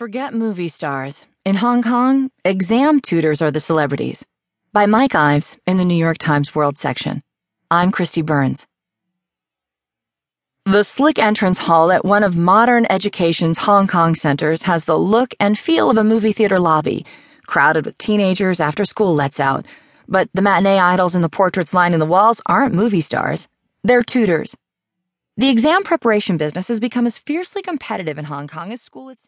Forget movie stars. In Hong Kong, exam tutors are the celebrities. By Mike Ives in the New York Times World section. I'm Kristi Burns. The slick entrance hall at one of modern education's Hong Kong centers has the look and feel of a movie theater lobby, crowded with teenagers after school lets out. But the matinee idols in the portraits lining the walls aren't movie stars, they're tutors. The exam preparation business has become as fiercely competitive in Hong Kong as school itself.